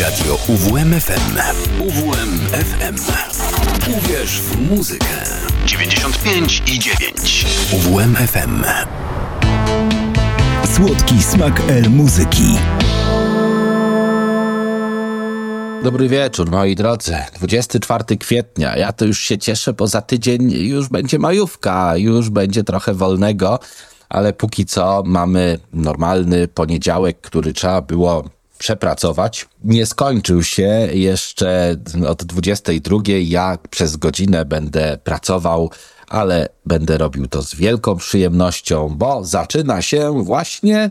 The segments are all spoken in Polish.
Radio UWMFM. UWMFM. Uwierz w muzykę. 95 i 9. UWMFM. Słodki smak El muzyki. Dobry wieczór, moi drodzy. 24 kwietnia. Ja to już się cieszę, bo za tydzień już będzie majówka, już będzie trochę wolnego, ale póki co mamy normalny poniedziałek, który trzeba było przepracować. Nie skończył się jeszcze od 22. Ja przez godzinę będę pracował, ale będę robił to z wielką przyjemnością, bo zaczyna się właśnie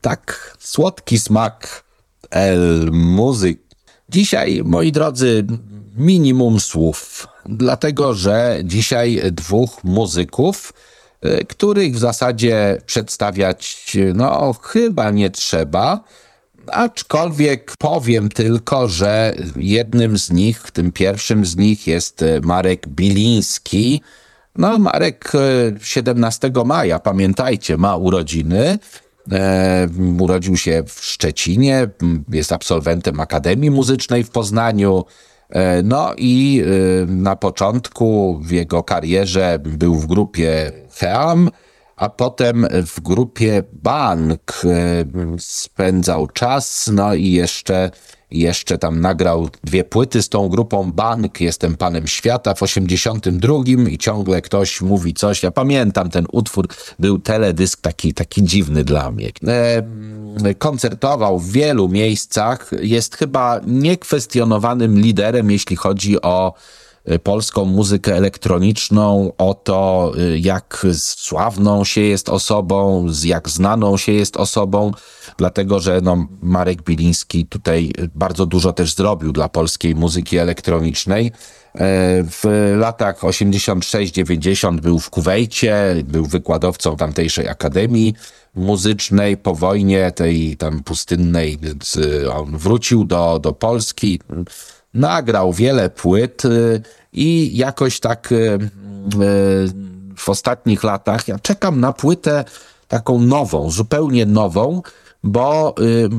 tak słodki smak El Muzyk. Dzisiaj, moi drodzy, minimum słów, dlatego że dzisiaj dwóch muzyków, y, których w zasadzie przedstawiać, no, chyba nie trzeba, Aczkolwiek powiem tylko, że jednym z nich, tym pierwszym z nich jest e, Marek Biliński. No, Marek 17 e, maja, pamiętajcie, ma urodziny. E, urodził się w Szczecinie, jest absolwentem Akademii Muzycznej w Poznaniu. E, no i e, na początku w jego karierze był w grupie Heam, a potem w grupie Bank e, spędzał czas, no i jeszcze, jeszcze tam nagrał dwie płyty z tą grupą Bank, Jestem Panem Świata w 82 i ciągle ktoś mówi coś. Ja pamiętam ten utwór, był teledysk taki, taki dziwny dla mnie. E, koncertował w wielu miejscach, jest chyba niekwestionowanym liderem, jeśli chodzi o polską muzykę elektroniczną, o to, y, jak sławną się jest osobą, jak znaną się jest osobą, dlatego że no, Marek Biliński tutaj bardzo dużo też zrobił dla polskiej muzyki elektronicznej. E, w latach 86-90 był w Kuwejcie, był wykładowcą tamtejszej akademii muzycznej. Po wojnie tej tam pustynnej on wrócił do, do Polski nagrał wiele płyt y, i jakoś tak y, y, w ostatnich latach ja czekam na płytę taką nową, zupełnie nową, bo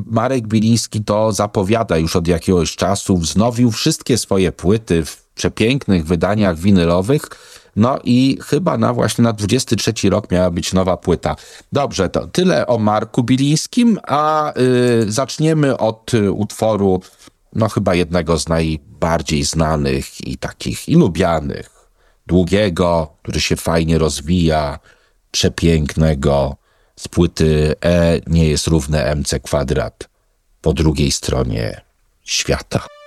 Marek Biliński to zapowiada już od jakiegoś czasu, wznowił wszystkie swoje płyty w przepięknych wydaniach winylowych, no i chyba na właśnie na 23 rok miała być nowa płyta. Dobrze, to tyle o Marku Bilińskim, a y, zaczniemy od utworu no chyba jednego z najbardziej znanych i takich i lubianych. Długiego, który się fajnie rozwija, przepięknego, z płyty E nie jest równe MC kwadrat po drugiej stronie świata.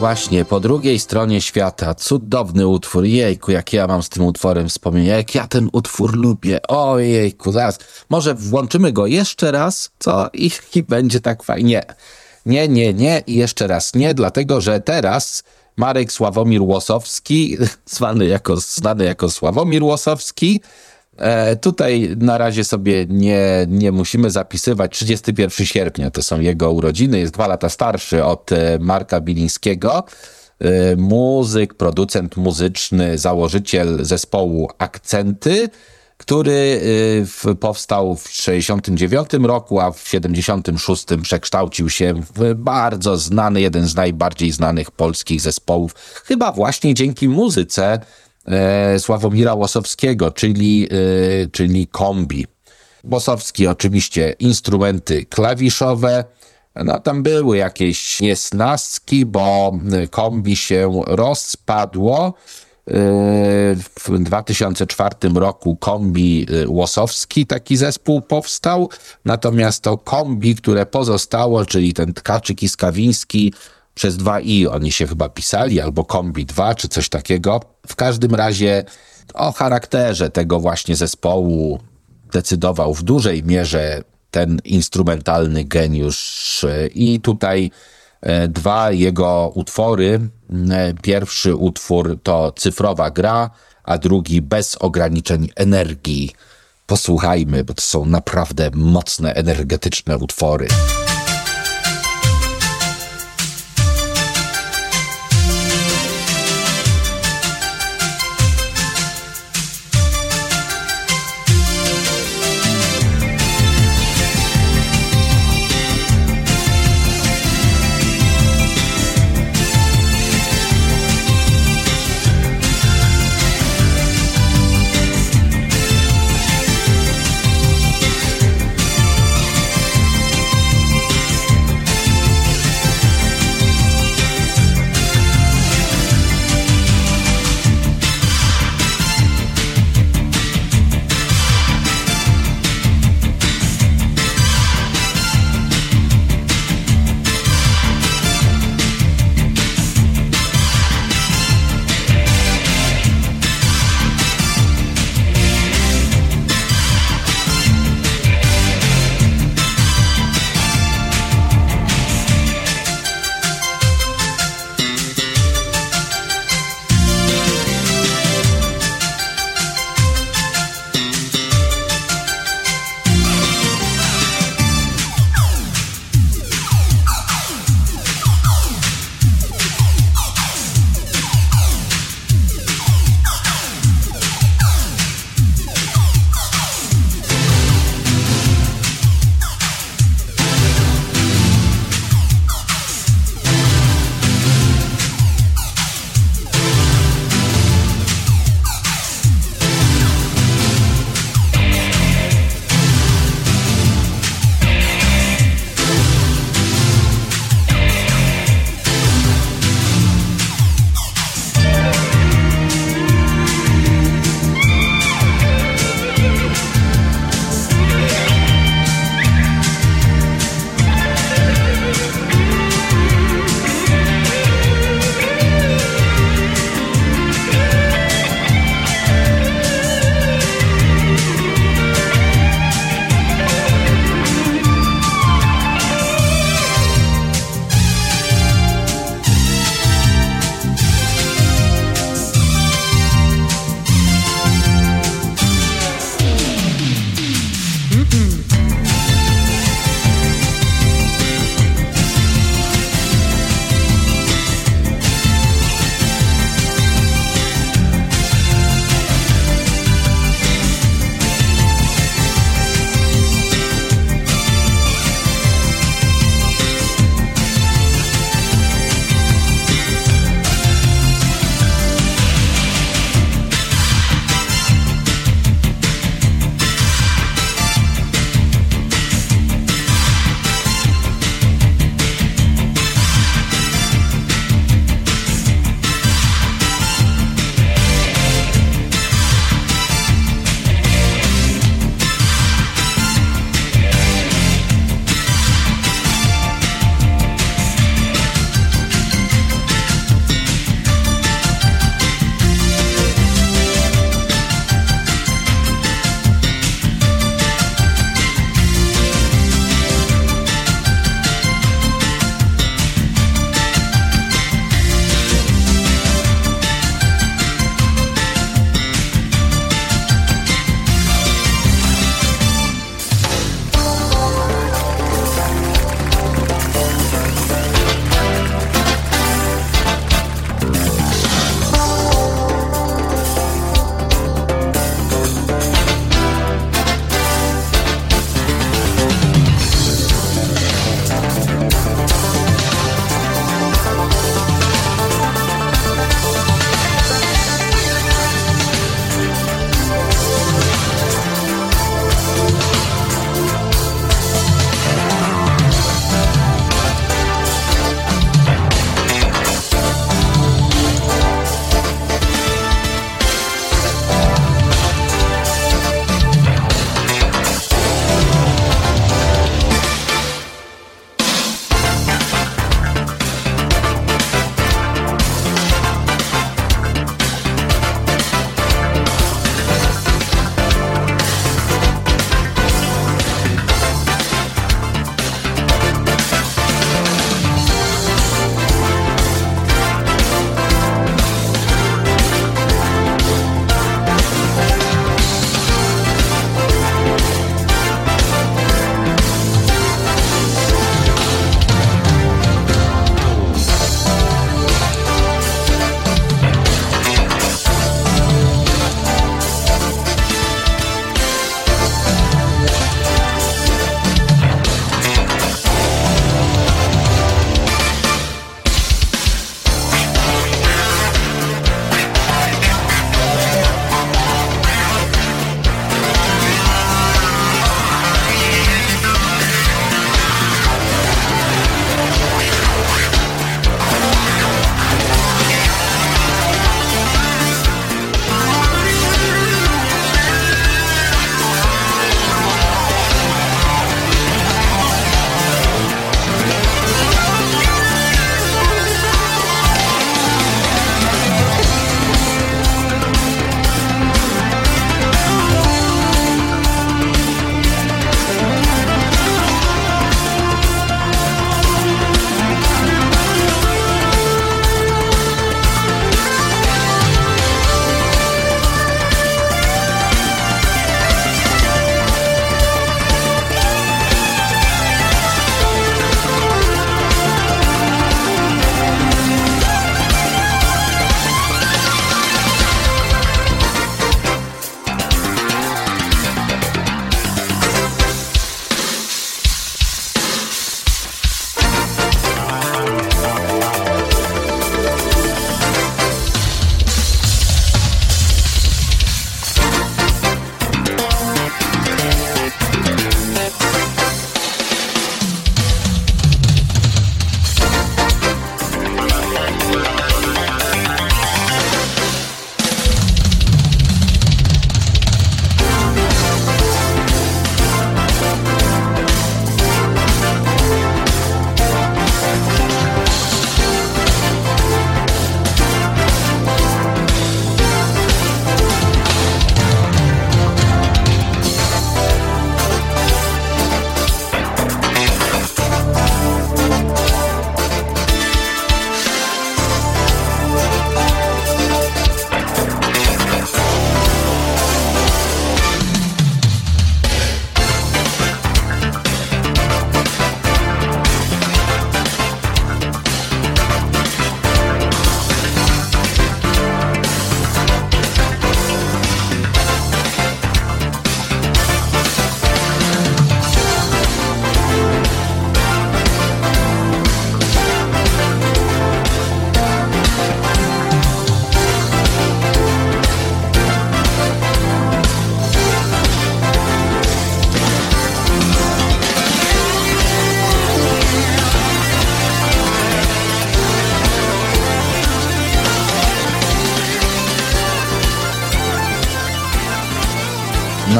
Właśnie, po drugiej stronie świata, cudowny utwór, jejku, jak ja mam z tym utworem wspomnienia, jak ja ten utwór lubię, ojejku, zaraz, może włączymy go jeszcze raz, co, i, i będzie tak fajnie. Nie, nie, nie i jeszcze raz. Nie, dlatego, że teraz Marek Sławomir Łosowski, zwany jako, znany jako Sławomir Łosowski, tutaj na razie sobie nie, nie musimy zapisywać. 31 sierpnia to są jego urodziny, jest dwa lata starszy od e, Marka Bilińskiego. E, muzyk, producent muzyczny, założyciel zespołu Akcenty, który powstał w 69 roku, a w 76 przekształcił się w bardzo znany, jeden z najbardziej znanych polskich zespołów, chyba właśnie dzięki muzyce e, Sławomira Łosowskiego, czyli, e, czyli kombi. Łosowski oczywiście instrumenty klawiszowe, no tam były jakieś niesnaski, bo kombi się rozpadło. E, w 2004 roku kombi e, Łosowski taki zespół powstał, natomiast to kombi, które pozostało, czyli ten Tkaczyk i Skawiński, przez dwa i oni się chyba pisali, albo kombi 2, czy coś takiego. W każdym razie o charakterze tego właśnie zespołu decydował w dużej mierze ten instrumentalny geniusz. I tutaj e, dwa jego utwory. E, pierwszy utwór to cyfrowa gra, a drugi bez ograniczeń energii. Posłuchajmy, bo to są naprawdę mocne, energetyczne utwory.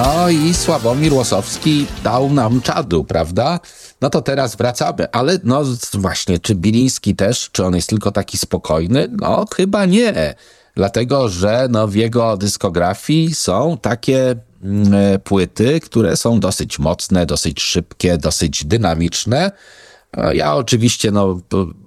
No i Sławomir Łosowski dał nam czadu, prawda? No to teraz wracamy, ale no właśnie, czy Biliński też, czy on jest tylko taki spokojny? No chyba nie, dlatego że no, w jego dyskografii są takie mm, e, płyty, które są dosyć mocne, dosyć szybkie, dosyć dynamiczne. Ja oczywiście no,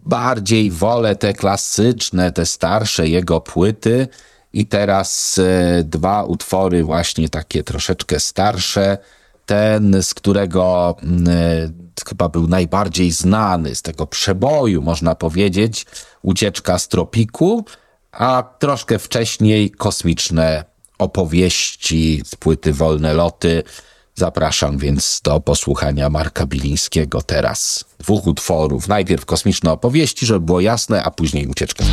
bardziej wolę te klasyczne, te starsze jego płyty i teraz e, dwa utwory właśnie takie troszeczkę starsze. Ten, z którego mm, e, chyba był najbardziej znany, z tego przeboju można powiedzieć, Ucieczka z tropiku, a troszkę wcześniej kosmiczne opowieści z płyty Wolne Loty. Zapraszam więc do posłuchania Marka Bilińskiego teraz. Dwóch utworów. Najpierw kosmiczne opowieści, żeby było jasne, a później ucieczka.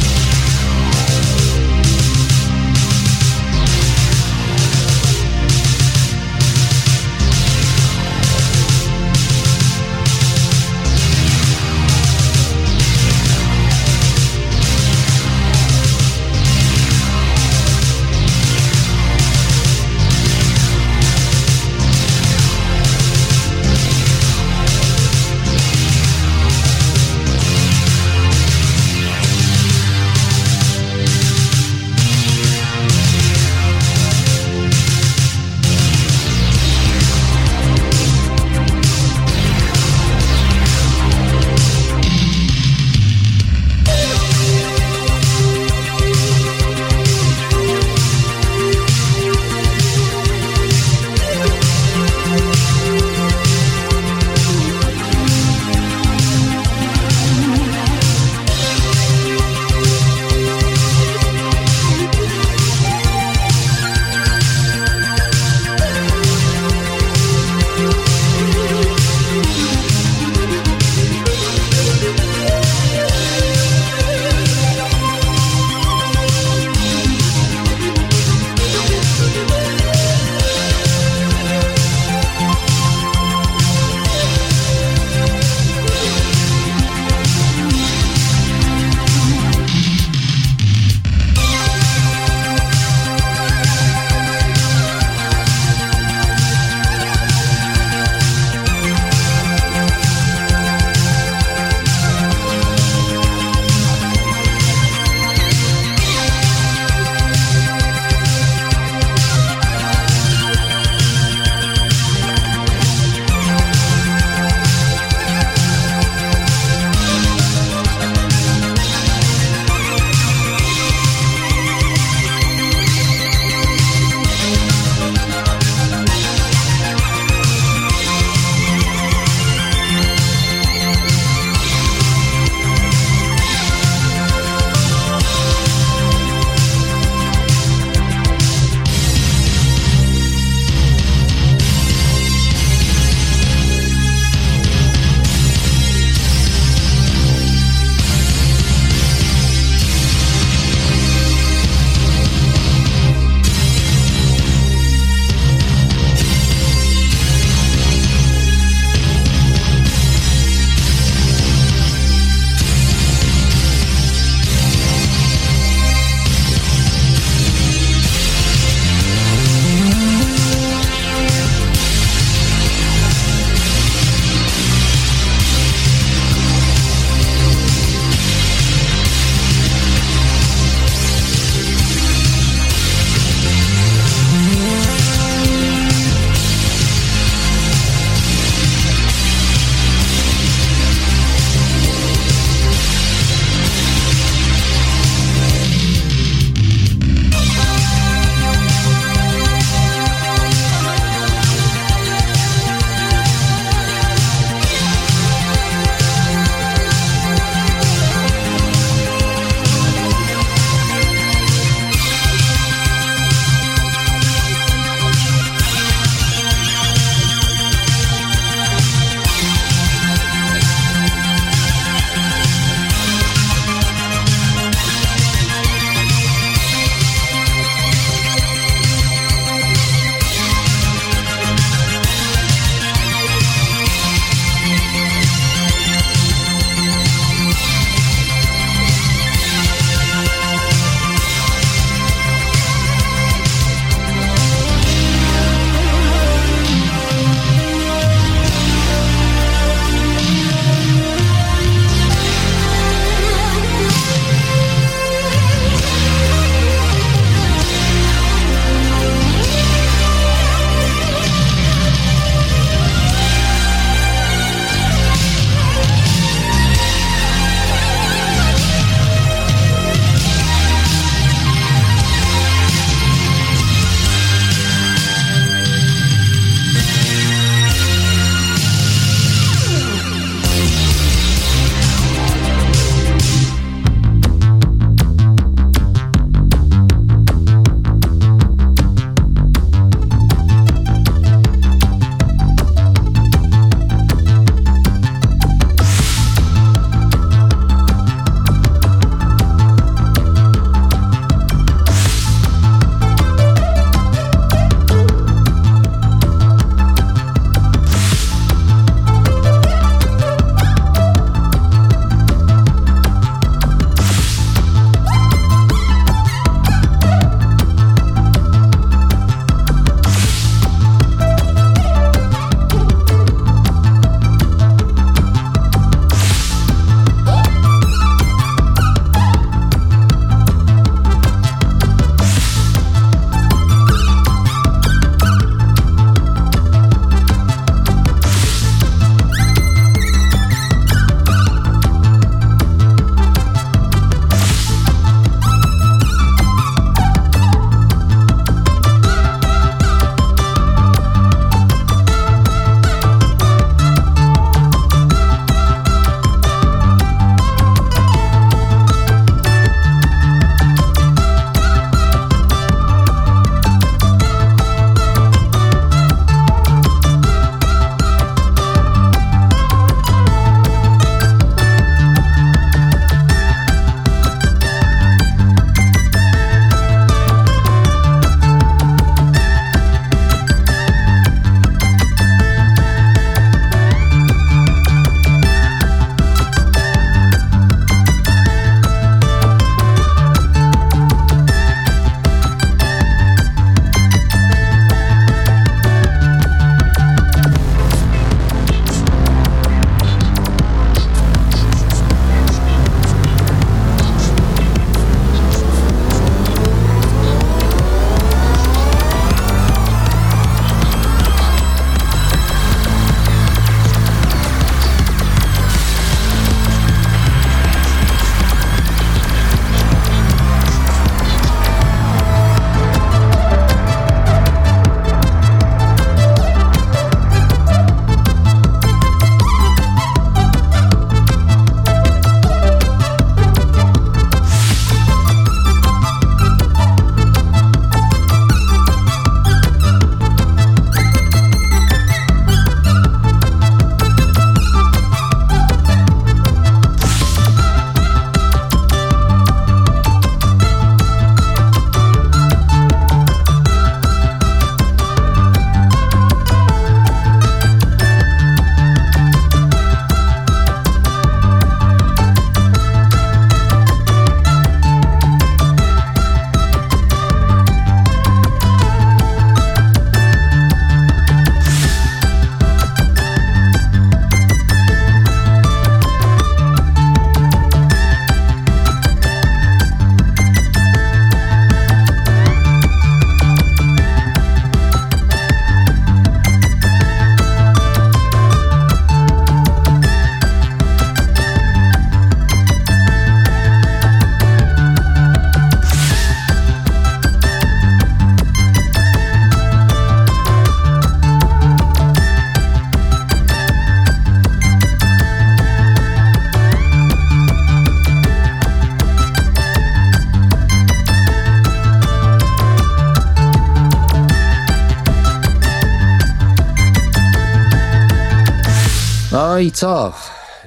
I co?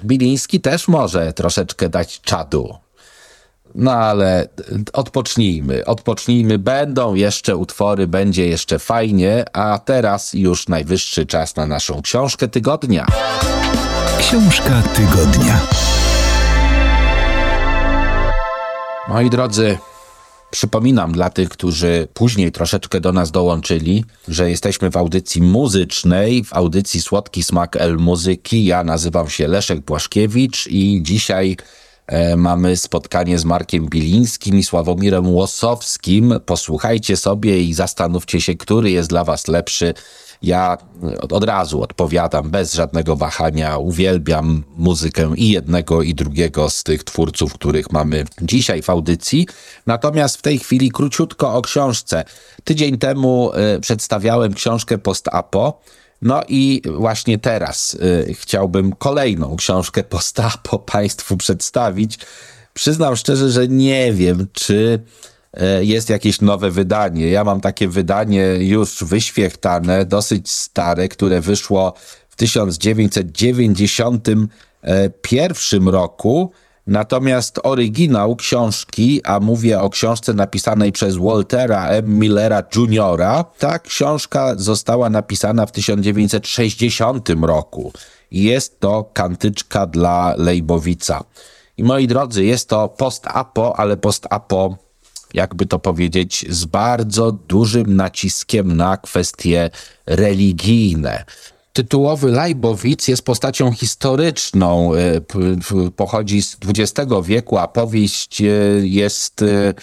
Biliński też może troszeczkę dać czadu. No ale odpocznijmy, odpocznijmy. Będą jeszcze utwory, będzie jeszcze fajnie, a teraz już najwyższy czas na naszą książkę tygodnia. Książka tygodnia. Moi drodzy, Przypominam dla tych, którzy później troszeczkę do nas dołączyli, że jesteśmy w audycji muzycznej, w audycji Słodki Smak El Muzyki. Ja nazywam się Leszek Błaszkiewicz i dzisiaj e, mamy spotkanie z Markiem Bilińskim i Sławomirem Łosowskim. Posłuchajcie sobie i zastanówcie się, który jest dla was lepszy ja od razu odpowiadam bez żadnego wahania. Uwielbiam muzykę i jednego, i drugiego z tych twórców, których mamy dzisiaj w audycji. Natomiast w tej chwili króciutko o książce. Tydzień temu y, przedstawiałem książkę Post-Apo. No i właśnie teraz y, chciałbym kolejną książkę Post-Apo Państwu przedstawić. Przyznam szczerze, że nie wiem, czy E, jest jakieś nowe wydanie. Ja mam takie wydanie już wyświechtane, dosyć stare, które wyszło w 1991 roku. Natomiast oryginał książki, a mówię o książce napisanej przez Waltera M. Millera Jr., ta książka została napisana w 1960 roku. Jest to kantyczka dla Lejbowica. I moi drodzy, jest to post-apo, ale post-apo jakby to powiedzieć, z bardzo dużym naciskiem na kwestie religijne. Tytułowy Lajbowic jest postacią historyczną, e, pochodzi z XX wieku, a powieść e, jest e,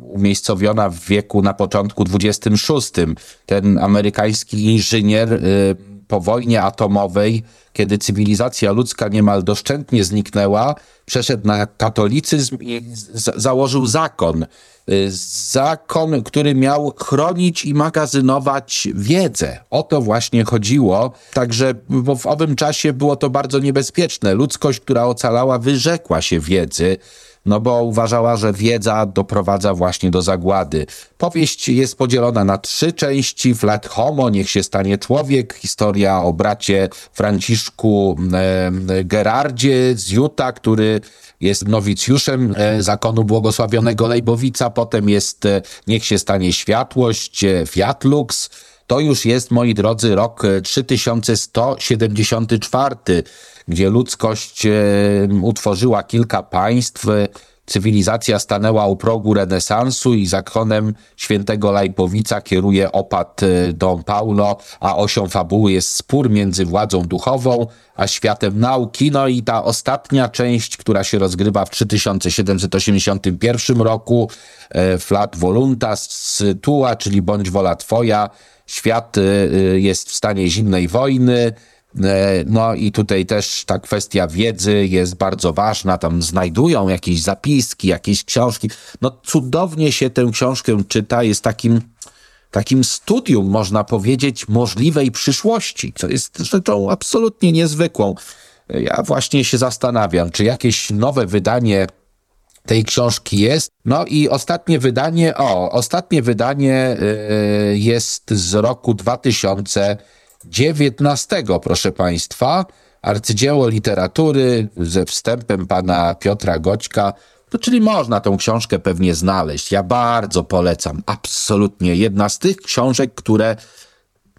umiejscowiona w wieku na początku XXVI. Ten amerykański inżynier po wojnie atomowej, kiedy cywilizacja ludzka niemal doszczętnie zniknęła, przeszedł na katolicyzm i założył zakon. Y, zakon, który miał chronić i magazynować wiedzę. O to właśnie chodziło. Także w owym czasie było to bardzo niebezpieczne. Ludzkość, która ocalała, wyrzekła się wiedzy no bo uważała, że wiedza doprowadza właśnie do zagłady. Powieść jest podzielona na trzy części. Flat Homo, Niech się stanie człowiek, historia o bracie Franciszku e, Gerardzie z Juta, który jest nowicjuszem e, zakonu błogosławionego Lejbowica, potem jest e, Niech się stanie światłość, e, Fiat Lux, to już jest, moi drodzy, rok 3174, gdzie ludzkość utworzyła kilka państw, cywilizacja stanęła u progu renesansu i zakonem świętego Lajpowica kieruje opat Don Paulo, a osią fabuły jest spór między władzą duchową a światem nauki. No i ta ostatnia część, która się rozgrywa w 3781 roku, Flat Voluntas Tua, czyli bądź wola twoja, świat y, jest w stanie zimnej wojny, e, no i tutaj też ta kwestia wiedzy jest bardzo ważna. Tam znajdują jakieś zapiski, jakieś książki. No cudownie się tę książkę czyta. Jest takim, takim studium, można powiedzieć, możliwej przyszłości, co jest rzeczą absolutnie niezwykłą. Ja właśnie się zastanawiam, czy jakieś nowe wydanie tej książki jest. No i ostatnie wydanie, o, ostatnie wydanie y, jest z roku 2019, proszę Państwa. Arcydzieło literatury ze wstępem pana Piotra Goćka. No, czyli można tą książkę pewnie znaleźć. Ja bardzo polecam. Absolutnie. Jedna z tych książek, które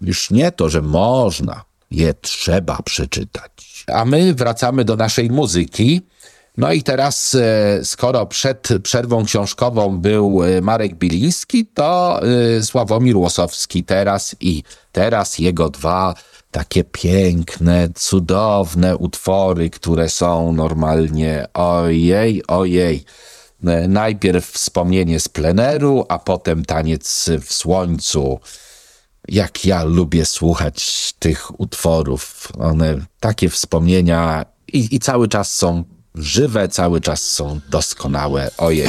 już nie to, że można, je trzeba przeczytać. A my wracamy do naszej muzyki. No i teraz, e, skoro przed przerwą książkową był e, Marek Biliński, to e, Sławomir Łosowski teraz i teraz jego dwa takie piękne, cudowne utwory, które są normalnie ojej, ojej. Najpierw wspomnienie z pleneru, a potem taniec w słońcu. Jak ja lubię słuchać tych utworów. One takie wspomnienia i, i cały czas są żywe, cały czas są doskonałe. Ojej.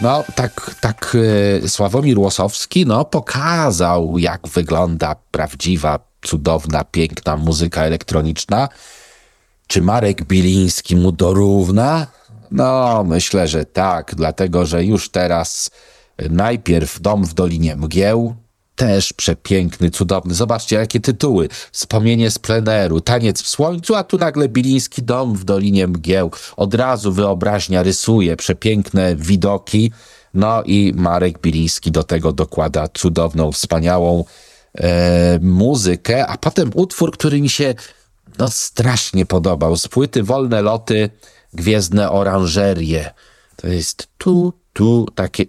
No, tak, tak e, Sławomir Łosowski no, pokazał, jak wygląda prawdziwa, cudowna, piękna muzyka elektroniczna. Czy Marek Biliński mu dorówna? No, myślę, że tak, dlatego że już teraz najpierw Dom w Dolinie Mgieł, też przepiękny, cudowny. Zobaczcie, jakie tytuły. Wspomnienie z pleneru, taniec w słońcu, a tu nagle Biliński dom w Dolinie Mgieł. Od razu wyobraźnia rysuje przepiękne widoki. No i Marek Biliński do tego dokłada cudowną, wspaniałą e, muzykę, a potem utwór, który mi się no strasznie podobał. Z płyty Wolne Loty, Gwiezdne Oranżerie. To jest tu, tu, takie...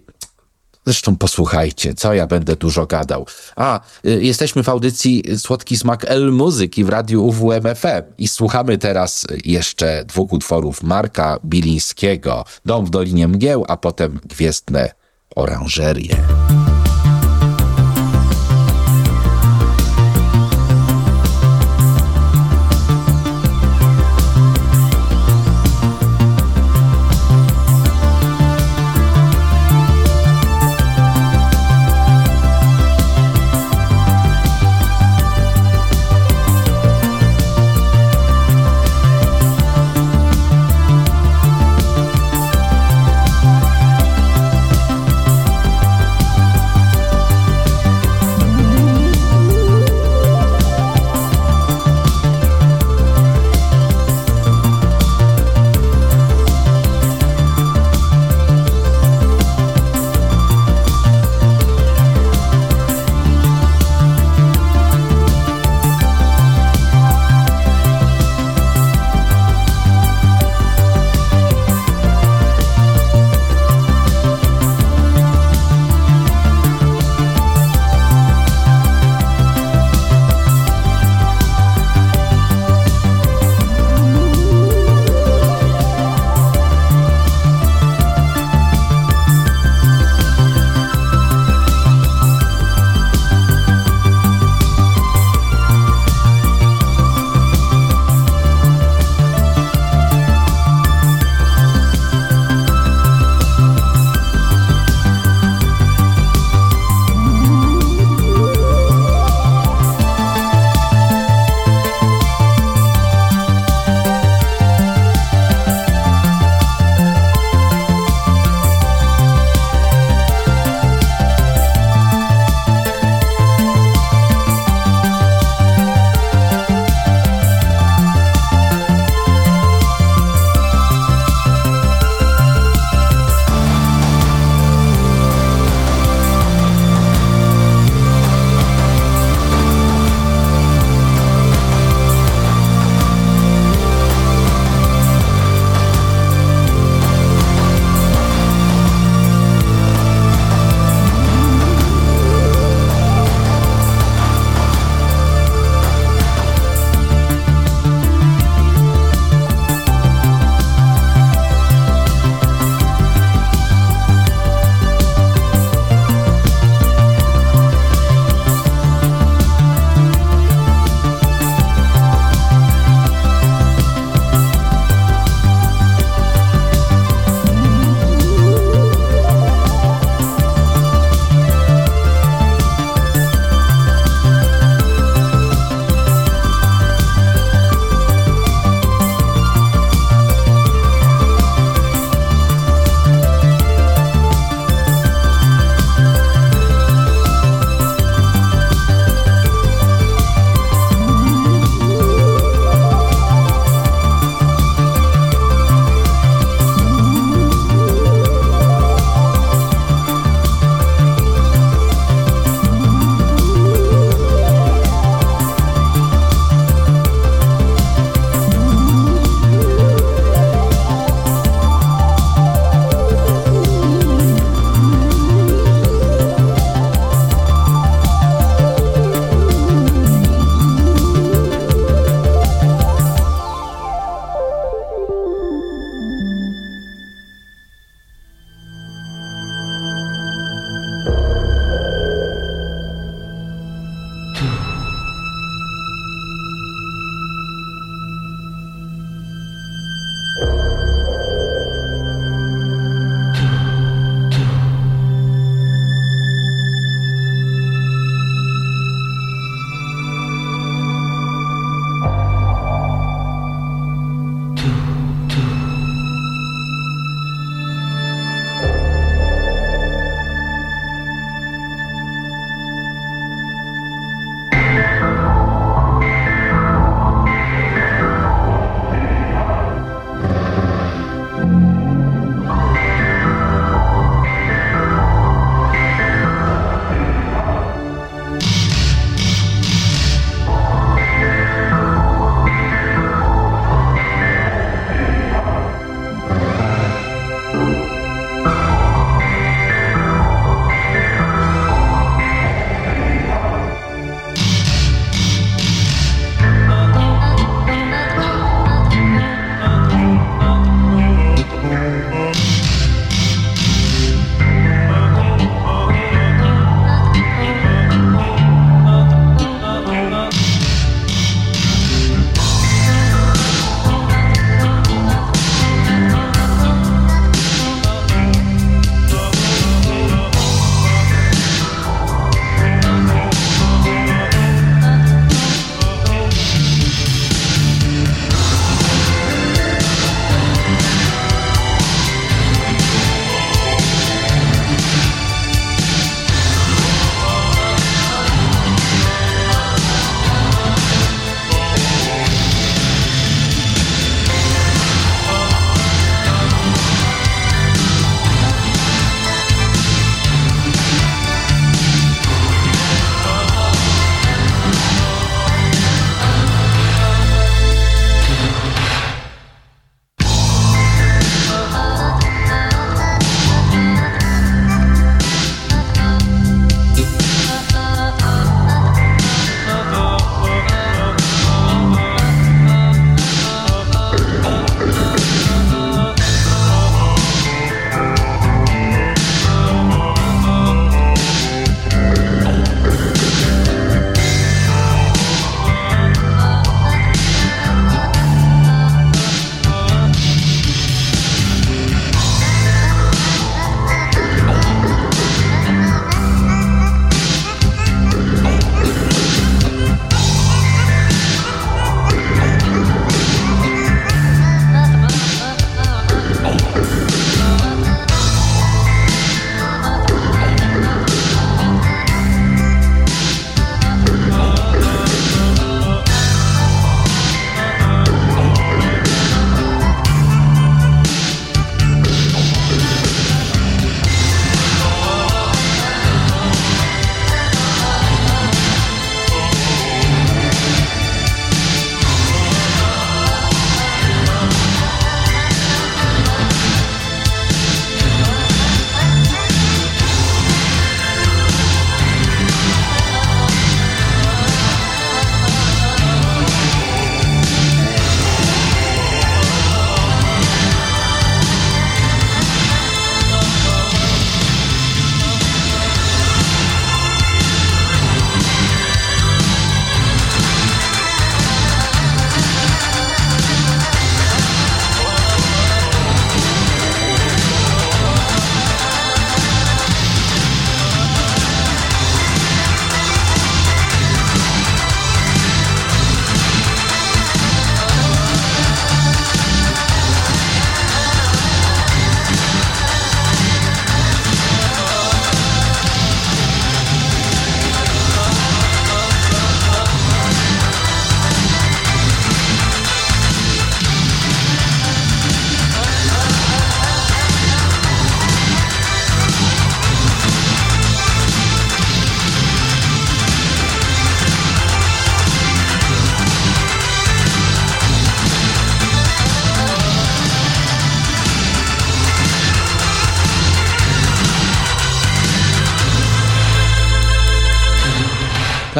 Zresztą posłuchajcie, co ja będę dużo gadał. A, y, jesteśmy w audycji Słodki Smak L Muzyki w radiu UWMFM i słuchamy teraz jeszcze dwóch utworów Marka Bilińskiego. Dom w Dolinie Mgieł, a potem Gwiezdne Oranżerie.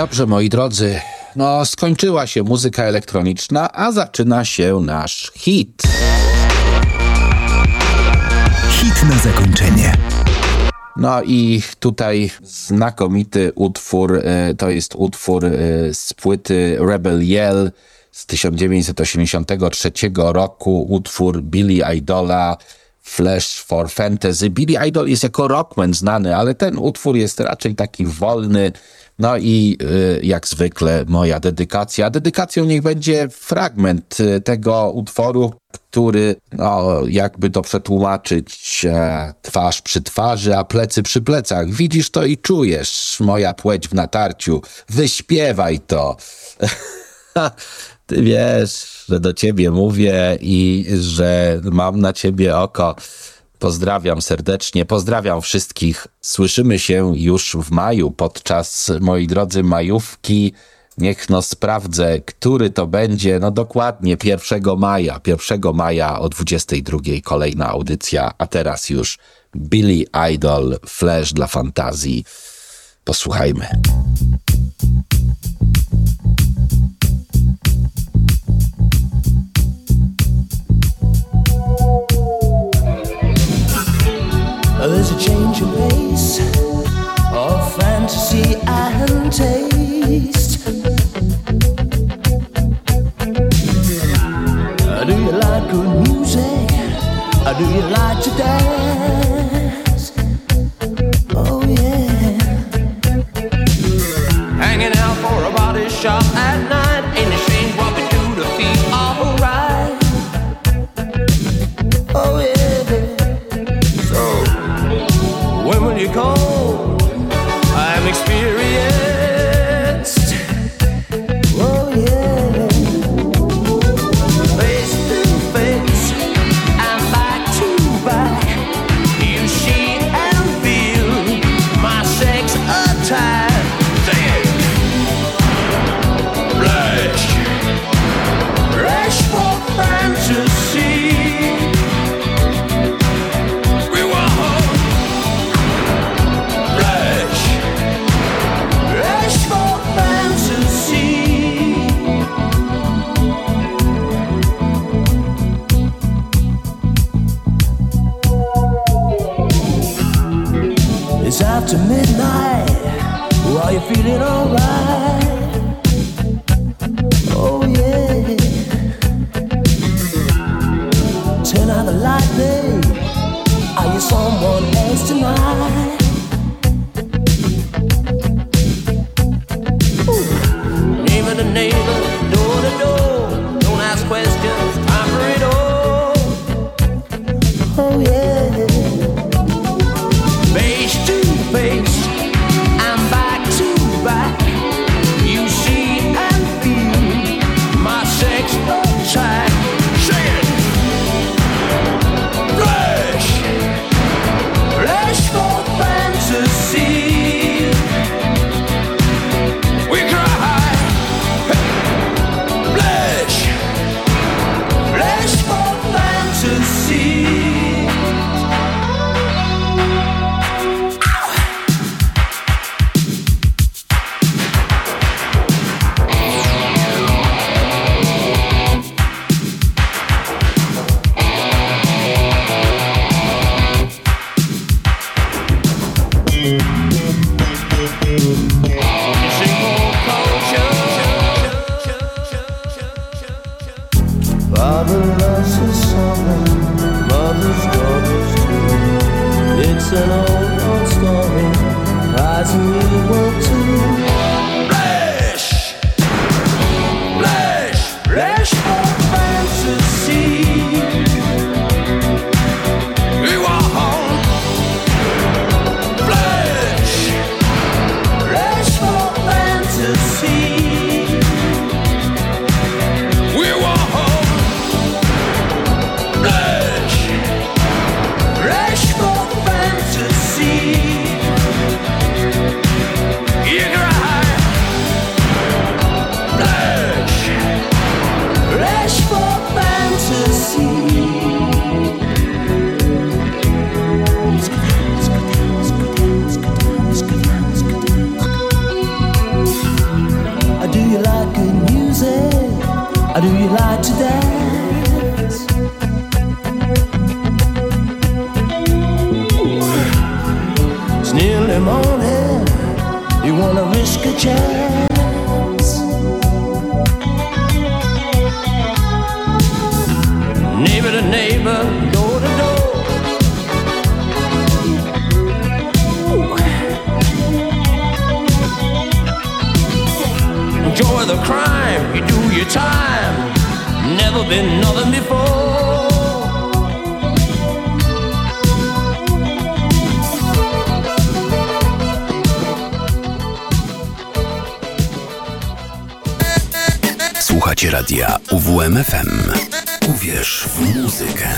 Dobrze, moi drodzy. No, skończyła się muzyka elektroniczna, a zaczyna się nasz hit. Hit na zakończenie. No i tutaj znakomity utwór, e, to jest utwór e, z płyty Rebel Yell z 1983 roku, utwór Billy Idola, Flash for Fantasy. Billy Idol jest jako rockman znany, ale ten utwór jest raczej taki wolny. No i y, jak zwykle moja dedykacja. Dedykacją niech będzie fragment y, tego utworu, który, no, jakby to przetłumaczyć, e, twarz przy twarzy, a plecy przy plecach. Widzisz to i czujesz, moja płeć w natarciu. Wyśpiewaj to. Ty wiesz, że do ciebie mówię i że mam na ciebie oko. Pozdrawiam serdecznie, pozdrawiam wszystkich. Słyszymy się już w maju podczas, moi drodzy, majówki. Niech no sprawdzę, który to będzie. No dokładnie 1 maja. 1 maja o 22 kolejna audycja, a teraz już Billy Idol, Flash dla fantazji. Posłuchajmy. There's a change pace of fantasy and taste. Uh, Do you like good music? Uh, Do you like to dance? personal Radia UWMFM. Uwierz w muzykę.